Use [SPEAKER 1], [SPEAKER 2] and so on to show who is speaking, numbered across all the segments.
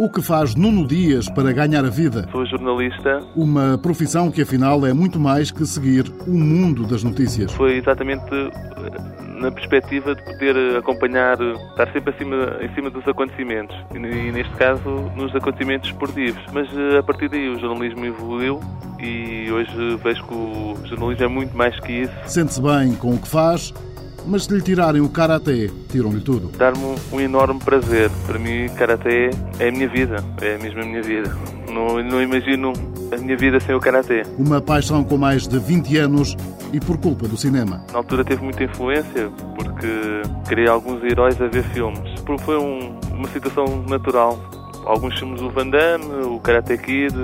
[SPEAKER 1] O que faz Nuno Dias para ganhar a vida?
[SPEAKER 2] Sou jornalista.
[SPEAKER 1] Uma profissão que afinal é muito mais que seguir o mundo das notícias.
[SPEAKER 2] Foi exatamente na perspectiva de poder acompanhar, estar sempre acima, em cima dos acontecimentos, e neste caso nos acontecimentos esportivos. Mas eh, a partir daí o jornalismo evoluiu e hoje vejo que o jornalismo é muito mais que isso.
[SPEAKER 1] Sente-se bem com o que faz mas se lhe tirarem o karatê, tiram-lhe tudo.
[SPEAKER 2] Dar-me um enorme prazer. Para mim, karatê é a minha vida, é mesmo a minha vida. Não, não imagino a minha vida sem o karatê.
[SPEAKER 1] Uma paixão com mais de 20 anos e por culpa do cinema.
[SPEAKER 2] Na altura teve muita influência porque criei alguns heróis a ver filmes. Foi um, uma situação natural. Alguns filmes do Van Damme, o Karate Kid,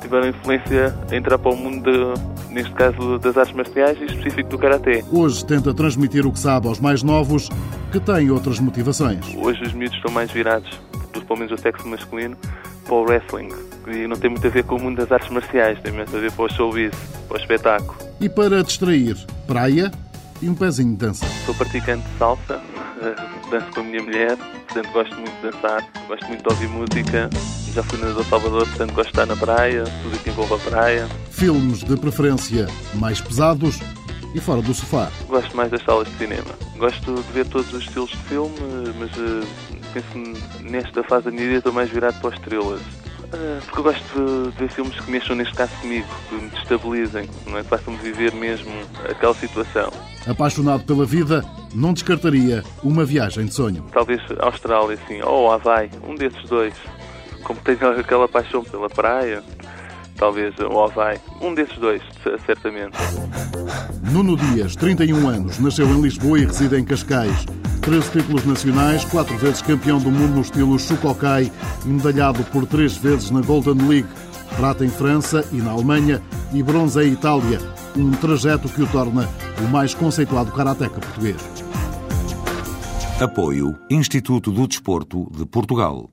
[SPEAKER 2] tiveram influência a entrar para o mundo, de, neste caso, das artes marciais e específico do Karaté.
[SPEAKER 1] Hoje tenta transmitir o que sabe aos mais novos, que têm outras motivações.
[SPEAKER 2] Hoje os miúdos estão mais virados, pelo menos o sexo masculino, para o wrestling. E não tem muito a ver com o mundo das artes marciais, tem muito a ver para o showbiz, para o espetáculo.
[SPEAKER 1] E para distrair, praia e um pezinho de dança.
[SPEAKER 2] Sou praticante de salsa, eh, danço com a minha mulher, portanto gosto muito de dançar, gosto muito de ouvir música. Já fui na do Salvador, portanto gosto de estar na praia, tudo que envolve a praia.
[SPEAKER 1] Filmes de preferência mais pesados e fora do sofá.
[SPEAKER 2] Gosto mais das salas de cinema. Gosto de ver todos os estilos de filme, mas uh, penso nesta fase da minha vida estou mais virado para os estrelas. Uh, porque eu gosto de ver filmes que mexam, neste caso, comigo, que me destabilizem, não é? que façam-me viver mesmo aquela situação.
[SPEAKER 1] Apaixonado pela vida, não descartaria uma viagem de sonho.
[SPEAKER 2] Talvez Austrália, sim, ou Havaí, um desses dois. Como tenho aquela paixão pela praia, talvez o Havaí. Um desses dois, certamente.
[SPEAKER 1] Nuno Dias, 31 anos, nasceu em Lisboa e reside em Cascais. 13 títulos nacionais, quatro vezes campeão do mundo no estilo Shukokai e medalhado por três vezes na Golden League. Prata em França e na Alemanha e bronze em Itália. Um trajeto que o torna o mais conceituado karateca português.
[SPEAKER 3] Apoio Instituto do Desporto de Portugal.